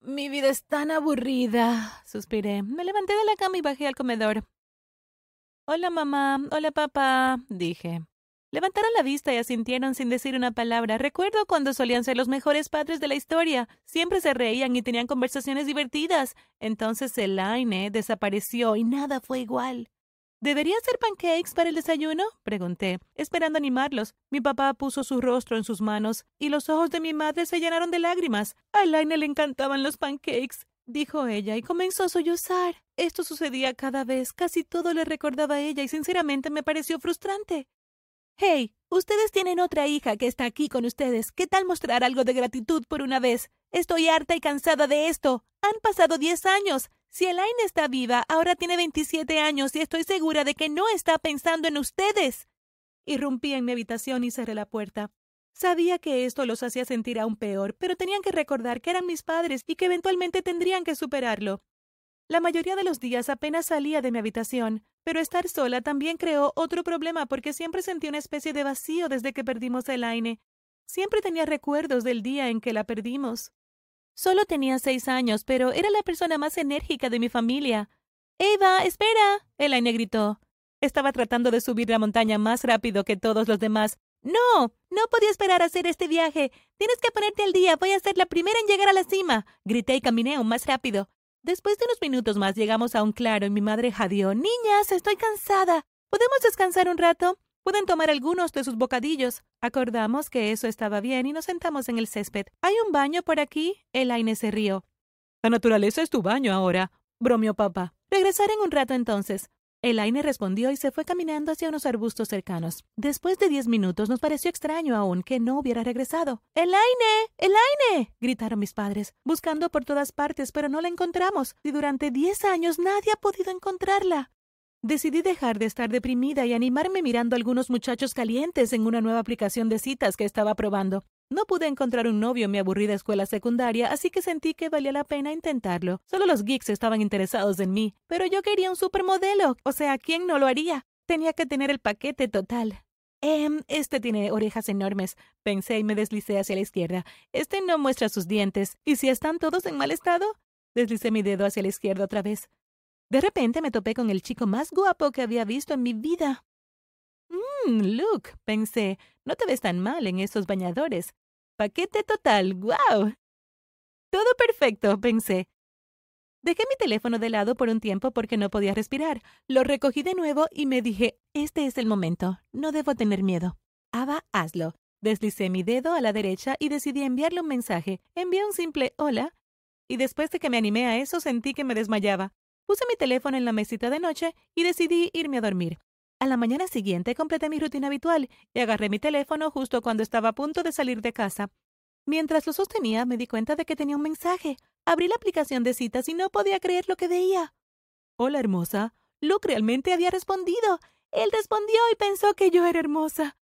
mi vida es tan aburrida, suspiré. Me levanté de la cama y bajé al comedor. Hola, mamá. Hola, papá, dije. Levantaron la vista y asintieron sin decir una palabra. Recuerdo cuando solían ser los mejores padres de la historia. Siempre se reían y tenían conversaciones divertidas. Entonces Elaine desapareció y nada fue igual. ¿Debería hacer pancakes para el desayuno? pregunté, esperando animarlos. Mi papá puso su rostro en sus manos y los ojos de mi madre se llenaron de lágrimas. A Elaine le encantaban los pancakes, dijo ella, y comenzó a sollozar. Esto sucedía cada vez, casi todo le recordaba a ella y sinceramente me pareció frustrante. Hey, ustedes tienen otra hija que está aquí con ustedes. ¿Qué tal mostrar algo de gratitud por una vez? Estoy harta y cansada de esto. Han pasado diez años. Si Elaine está viva, ahora tiene veintisiete años y estoy segura de que no está pensando en ustedes. Irrumpí en mi habitación y cerré la puerta. Sabía que esto los hacía sentir aún peor, pero tenían que recordar que eran mis padres y que eventualmente tendrían que superarlo. La mayoría de los días apenas salía de mi habitación, pero estar sola también creó otro problema porque siempre sentí una especie de vacío desde que perdimos a Elaine. Siempre tenía recuerdos del día en que la perdimos. Solo tenía seis años, pero era la persona más enérgica de mi familia. Eva, espera. Elaine gritó. Estaba tratando de subir la montaña más rápido que todos los demás. No, no podía esperar a hacer este viaje. Tienes que ponerte al día. Voy a ser la primera en llegar a la cima. Grité y caminé aún más rápido. Después de unos minutos más llegamos a un claro y mi madre jadeó. Niñas, estoy cansada. ¿Podemos descansar un rato? Pueden tomar algunos de sus bocadillos. Acordamos que eso estaba bien y nos sentamos en el césped. ¿Hay un baño por aquí? Elaine se rió. La naturaleza es tu baño ahora, bromeó papá. Regresaré en un rato entonces. Elaine respondió y se fue caminando hacia unos arbustos cercanos. Después de diez minutos nos pareció extraño aún que no hubiera regresado. ¡Elaine! ¡Elaine! gritaron mis padres, buscando por todas partes, pero no la encontramos, y durante diez años nadie ha podido encontrarla. Decidí dejar de estar deprimida y animarme mirando a algunos muchachos calientes en una nueva aplicación de citas que estaba probando. No pude encontrar un novio en mi aburrida escuela secundaria, así que sentí que valía la pena intentarlo. Solo los geeks estaban interesados en mí, pero yo quería un supermodelo. O sea, ¿quién no lo haría? Tenía que tener el paquete total. Em, este tiene orejas enormes, pensé y me deslicé hacia la izquierda. Este no muestra sus dientes. ¿Y si están todos en mal estado? Deslicé mi dedo hacia la izquierda otra vez. De repente me topé con el chico más guapo que había visto en mi vida. Mmm, Luke, pensé, no te ves tan mal en esos bañadores. Paquete total. ¡Guau! Todo perfecto, pensé. Dejé mi teléfono de lado por un tiempo porque no podía respirar. Lo recogí de nuevo y me dije, este es el momento. No debo tener miedo. Ava, hazlo. Deslicé mi dedo a la derecha y decidí enviarle un mensaje. Envié un simple hola y después de que me animé a eso sentí que me desmayaba. Puse mi teléfono en la mesita de noche y decidí irme a dormir. A la mañana siguiente completé mi rutina habitual y agarré mi teléfono justo cuando estaba a punto de salir de casa. Mientras lo sostenía, me di cuenta de que tenía un mensaje. Abrí la aplicación de citas y no podía creer lo que veía. Hola, hermosa. Luke realmente había respondido. Él respondió y pensó que yo era hermosa.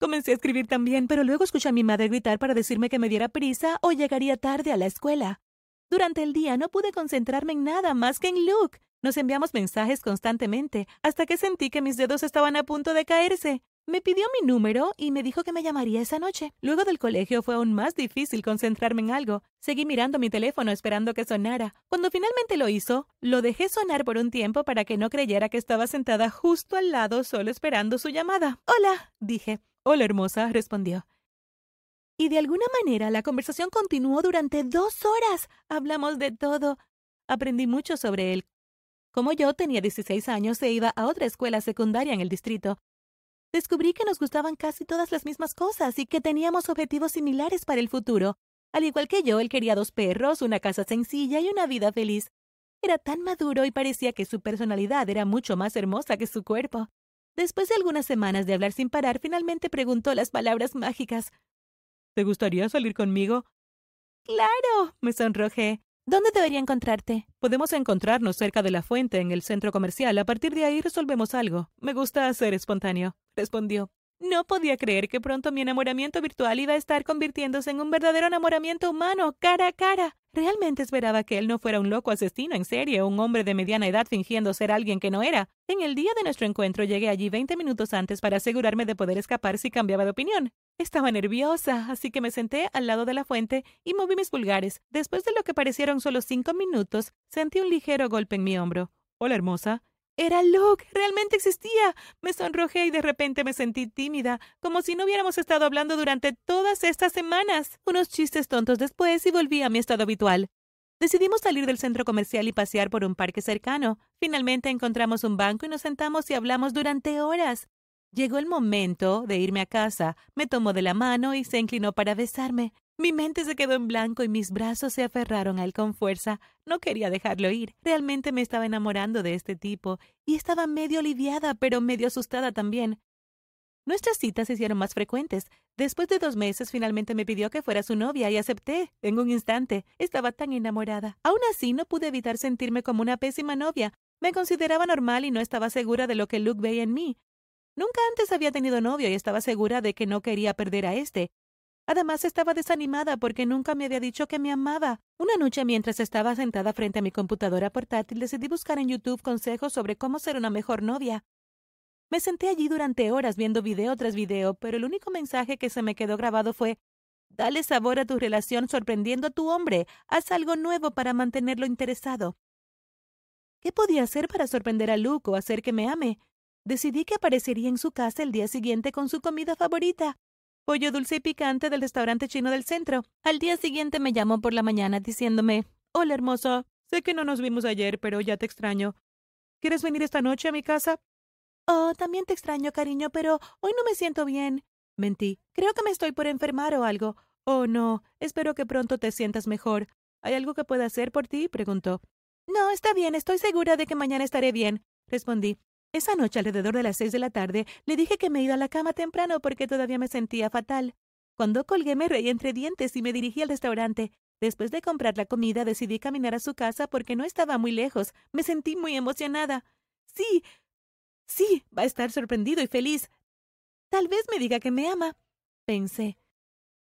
Comencé a escribir también, pero luego escuché a mi madre gritar para decirme que me diera prisa o llegaría tarde a la escuela. Durante el día no pude concentrarme en nada más que en Luke. Nos enviamos mensajes constantemente, hasta que sentí que mis dedos estaban a punto de caerse. Me pidió mi número y me dijo que me llamaría esa noche. Luego del colegio fue aún más difícil concentrarme en algo. Seguí mirando mi teléfono esperando que sonara. Cuando finalmente lo hizo, lo dejé sonar por un tiempo para que no creyera que estaba sentada justo al lado solo esperando su llamada. Hola, dije. Hola, hermosa, respondió. Y de alguna manera la conversación continuó durante dos horas. Hablamos de todo. Aprendí mucho sobre él, como yo tenía 16 años e iba a otra escuela secundaria en el distrito, descubrí que nos gustaban casi todas las mismas cosas y que teníamos objetivos similares para el futuro. Al igual que yo, él quería dos perros, una casa sencilla y una vida feliz. Era tan maduro y parecía que su personalidad era mucho más hermosa que su cuerpo. Después de algunas semanas de hablar sin parar, finalmente preguntó las palabras mágicas. ¿Te gustaría salir conmigo? Claro, me sonrojé. ¿Dónde debería encontrarte? Podemos encontrarnos cerca de la fuente en el centro comercial. A partir de ahí resolvemos algo. Me gusta ser espontáneo, respondió. No podía creer que pronto mi enamoramiento virtual iba a estar convirtiéndose en un verdadero enamoramiento humano, cara a cara. Realmente esperaba que él no fuera un loco asesino en serie o un hombre de mediana edad fingiendo ser alguien que no era. En el día de nuestro encuentro llegué allí veinte minutos antes para asegurarme de poder escapar si cambiaba de opinión. Estaba nerviosa, así que me senté al lado de la fuente y moví mis pulgares. Después de lo que parecieron solo cinco minutos, sentí un ligero golpe en mi hombro. Hola, hermosa. Era Luke, realmente existía. Me sonrojé y de repente me sentí tímida, como si no hubiéramos estado hablando durante todas estas semanas. Unos chistes tontos después y volví a mi estado habitual. Decidimos salir del centro comercial y pasear por un parque cercano. Finalmente encontramos un banco y nos sentamos y hablamos durante horas. Llegó el momento de irme a casa. Me tomó de la mano y se inclinó para besarme. Mi mente se quedó en blanco y mis brazos se aferraron a él con fuerza. No quería dejarlo ir. Realmente me estaba enamorando de este tipo y estaba medio aliviada, pero medio asustada también. Nuestras citas se hicieron más frecuentes. Después de dos meses finalmente me pidió que fuera su novia y acepté. En un instante. Estaba tan enamorada. Aún así no pude evitar sentirme como una pésima novia. Me consideraba normal y no estaba segura de lo que Luke veía en mí. Nunca antes había tenido novio y estaba segura de que no quería perder a este. Además estaba desanimada porque nunca me había dicho que me amaba. Una noche mientras estaba sentada frente a mi computadora portátil decidí buscar en YouTube consejos sobre cómo ser una mejor novia. Me senté allí durante horas viendo video tras video, pero el único mensaje que se me quedó grabado fue Dale sabor a tu relación sorprendiendo a tu hombre. Haz algo nuevo para mantenerlo interesado. ¿Qué podía hacer para sorprender a Luke o hacer que me ame? Decidí que aparecería en su casa el día siguiente con su comida favorita pollo dulce y picante del restaurante chino del centro. Al día siguiente me llamó por la mañana diciéndome Hola, hermoso. Sé que no nos vimos ayer, pero ya te extraño. ¿Quieres venir esta noche a mi casa? Oh, también te extraño, cariño, pero hoy no me siento bien. Mentí. Creo que me estoy por enfermar o algo. Oh, no. Espero que pronto te sientas mejor. ¿Hay algo que pueda hacer por ti? preguntó. No, está bien. Estoy segura de que mañana estaré bien. Respondí. Esa noche, alrededor de las seis de la tarde, le dije que me iba a la cama temprano porque todavía me sentía fatal. Cuando colgué me reí entre dientes y me dirigí al restaurante. Después de comprar la comida, decidí caminar a su casa porque no estaba muy lejos. Me sentí muy emocionada. Sí, sí, va a estar sorprendido y feliz. Tal vez me diga que me ama. Pensé.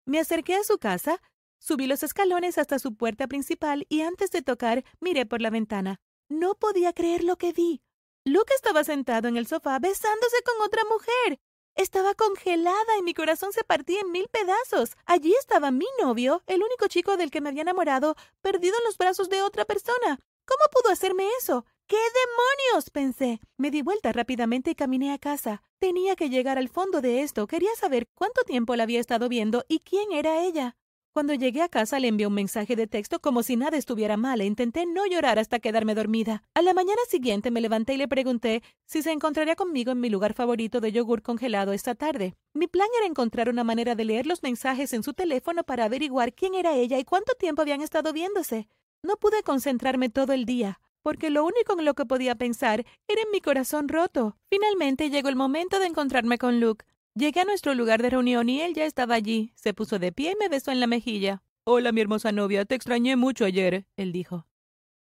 Me acerqué a su casa, subí los escalones hasta su puerta principal y antes de tocar miré por la ventana. No podía creer lo que vi. Luke estaba sentado en el sofá besándose con otra mujer. Estaba congelada y mi corazón se partía en mil pedazos. Allí estaba mi novio, el único chico del que me había enamorado, perdido en los brazos de otra persona. ¿Cómo pudo hacerme eso? ¿Qué demonios? pensé. Me di vuelta rápidamente y caminé a casa. Tenía que llegar al fondo de esto. Quería saber cuánto tiempo la había estado viendo y quién era ella. Cuando llegué a casa le envié un mensaje de texto como si nada estuviera mal e intenté no llorar hasta quedarme dormida. A la mañana siguiente me levanté y le pregunté si se encontraría conmigo en mi lugar favorito de yogur congelado esta tarde. Mi plan era encontrar una manera de leer los mensajes en su teléfono para averiguar quién era ella y cuánto tiempo habían estado viéndose. No pude concentrarme todo el día, porque lo único en lo que podía pensar era en mi corazón roto. Finalmente llegó el momento de encontrarme con Luke. Llegué a nuestro lugar de reunión y él ya estaba allí. Se puso de pie y me besó en la mejilla. Hola, mi hermosa novia, te extrañé mucho ayer, él dijo.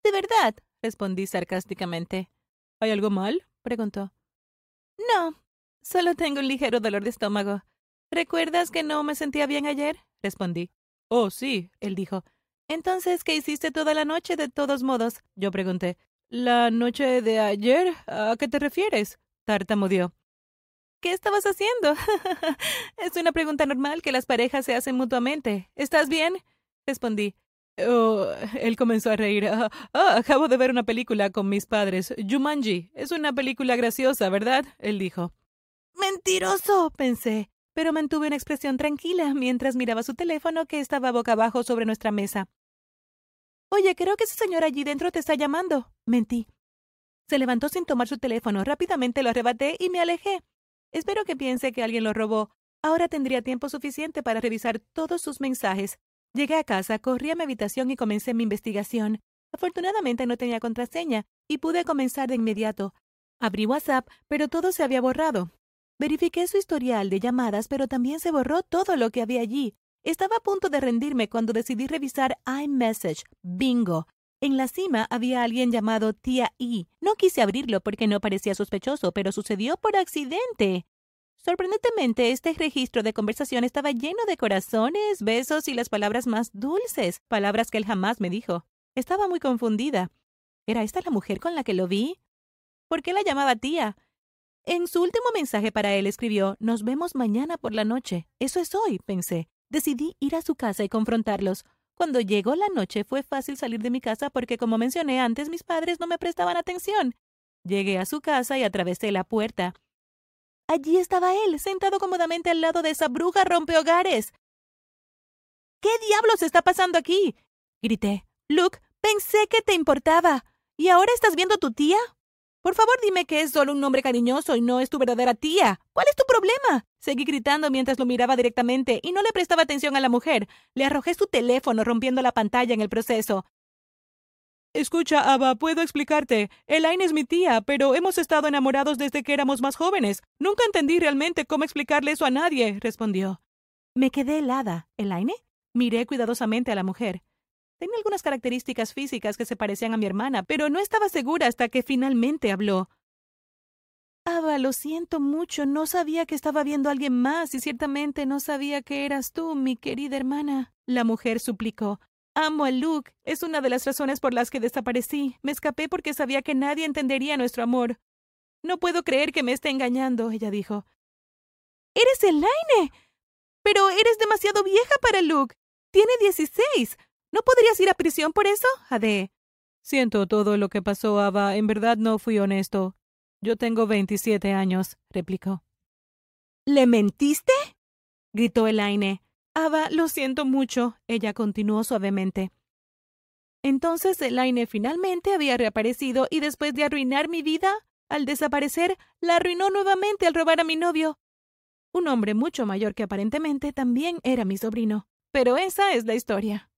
¿De verdad? respondí sarcásticamente. ¿Hay algo mal? preguntó. No, solo tengo un ligero dolor de estómago. ¿Recuerdas que no me sentía bien ayer? respondí. Oh, sí, él dijo. Entonces, ¿qué hiciste toda la noche de todos modos? Yo pregunté. ¿La noche de ayer? ¿A qué te refieres? tartamudeó. ¿Qué estabas haciendo? es una pregunta normal que las parejas se hacen mutuamente. ¿Estás bien? Respondí. Oh, él comenzó a reír. Ah, ah, acabo de ver una película con mis padres. Jumanji. Es una película graciosa, ¿verdad? Él dijo. Mentiroso, pensé, pero mantuve una expresión tranquila mientras miraba su teléfono que estaba boca abajo sobre nuestra mesa. Oye, creo que ese señor allí dentro te está llamando. Mentí. Se levantó sin tomar su teléfono. Rápidamente lo arrebaté y me alejé. Espero que piense que alguien lo robó. Ahora tendría tiempo suficiente para revisar todos sus mensajes. Llegué a casa, corrí a mi habitación y comencé mi investigación. Afortunadamente no tenía contraseña y pude comenzar de inmediato. Abrí WhatsApp, pero todo se había borrado. Verifiqué su historial de llamadas, pero también se borró todo lo que había allí. Estaba a punto de rendirme cuando decidí revisar iMessage. Bingo. En la cima había alguien llamado Tía E. No quise abrirlo porque no parecía sospechoso, pero sucedió por accidente. Sorprendentemente, este registro de conversación estaba lleno de corazones, besos y las palabras más dulces, palabras que él jamás me dijo. Estaba muy confundida. ¿Era esta la mujer con la que lo vi? ¿Por qué la llamaba tía? En su último mensaje para él escribió Nos vemos mañana por la noche. Eso es hoy, pensé. Decidí ir a su casa y confrontarlos. Cuando llegó la noche fue fácil salir de mi casa porque, como mencioné antes, mis padres no me prestaban atención. Llegué a su casa y atravesé la puerta. Allí estaba él, sentado cómodamente al lado de esa bruja rompehogares. ¿Qué diablos está pasando aquí? grité. Luke, pensé que te importaba. ¿Y ahora estás viendo a tu tía? Por favor, dime que es solo un nombre cariñoso y no es tu verdadera tía. ¿Cuál es tu problema? Seguí gritando mientras lo miraba directamente y no le prestaba atención a la mujer. Le arrojé su teléfono rompiendo la pantalla en el proceso. Escucha, Ava, puedo explicarte. Elaine es mi tía, pero hemos estado enamorados desde que éramos más jóvenes. Nunca entendí realmente cómo explicarle eso a nadie, respondió. Me quedé helada. ¿Elaine? Miré cuidadosamente a la mujer. Tenía algunas características físicas que se parecían a mi hermana, pero no estaba segura hasta que finalmente habló. Ava, lo siento mucho. No sabía que estaba viendo a alguien más y ciertamente no sabía que eras tú, mi querida hermana. La mujer suplicó. Amo a Luke. Es una de las razones por las que desaparecí. Me escapé porque sabía que nadie entendería nuestro amor. No puedo creer que me esté engañando, ella dijo. Eres Elaine. Pero eres demasiado vieja para Luke. Tiene dieciséis. ¿No podrías ir a prisión por eso? Ade. Siento todo lo que pasó, Ava. En verdad no fui honesto. Yo tengo veintisiete años, replicó. ¿Le mentiste? gritó Elaine. Ava, lo siento mucho, ella continuó suavemente. Entonces Elaine finalmente había reaparecido y después de arruinar mi vida, al desaparecer, la arruinó nuevamente al robar a mi novio. Un hombre mucho mayor que aparentemente también era mi sobrino. Pero esa es la historia.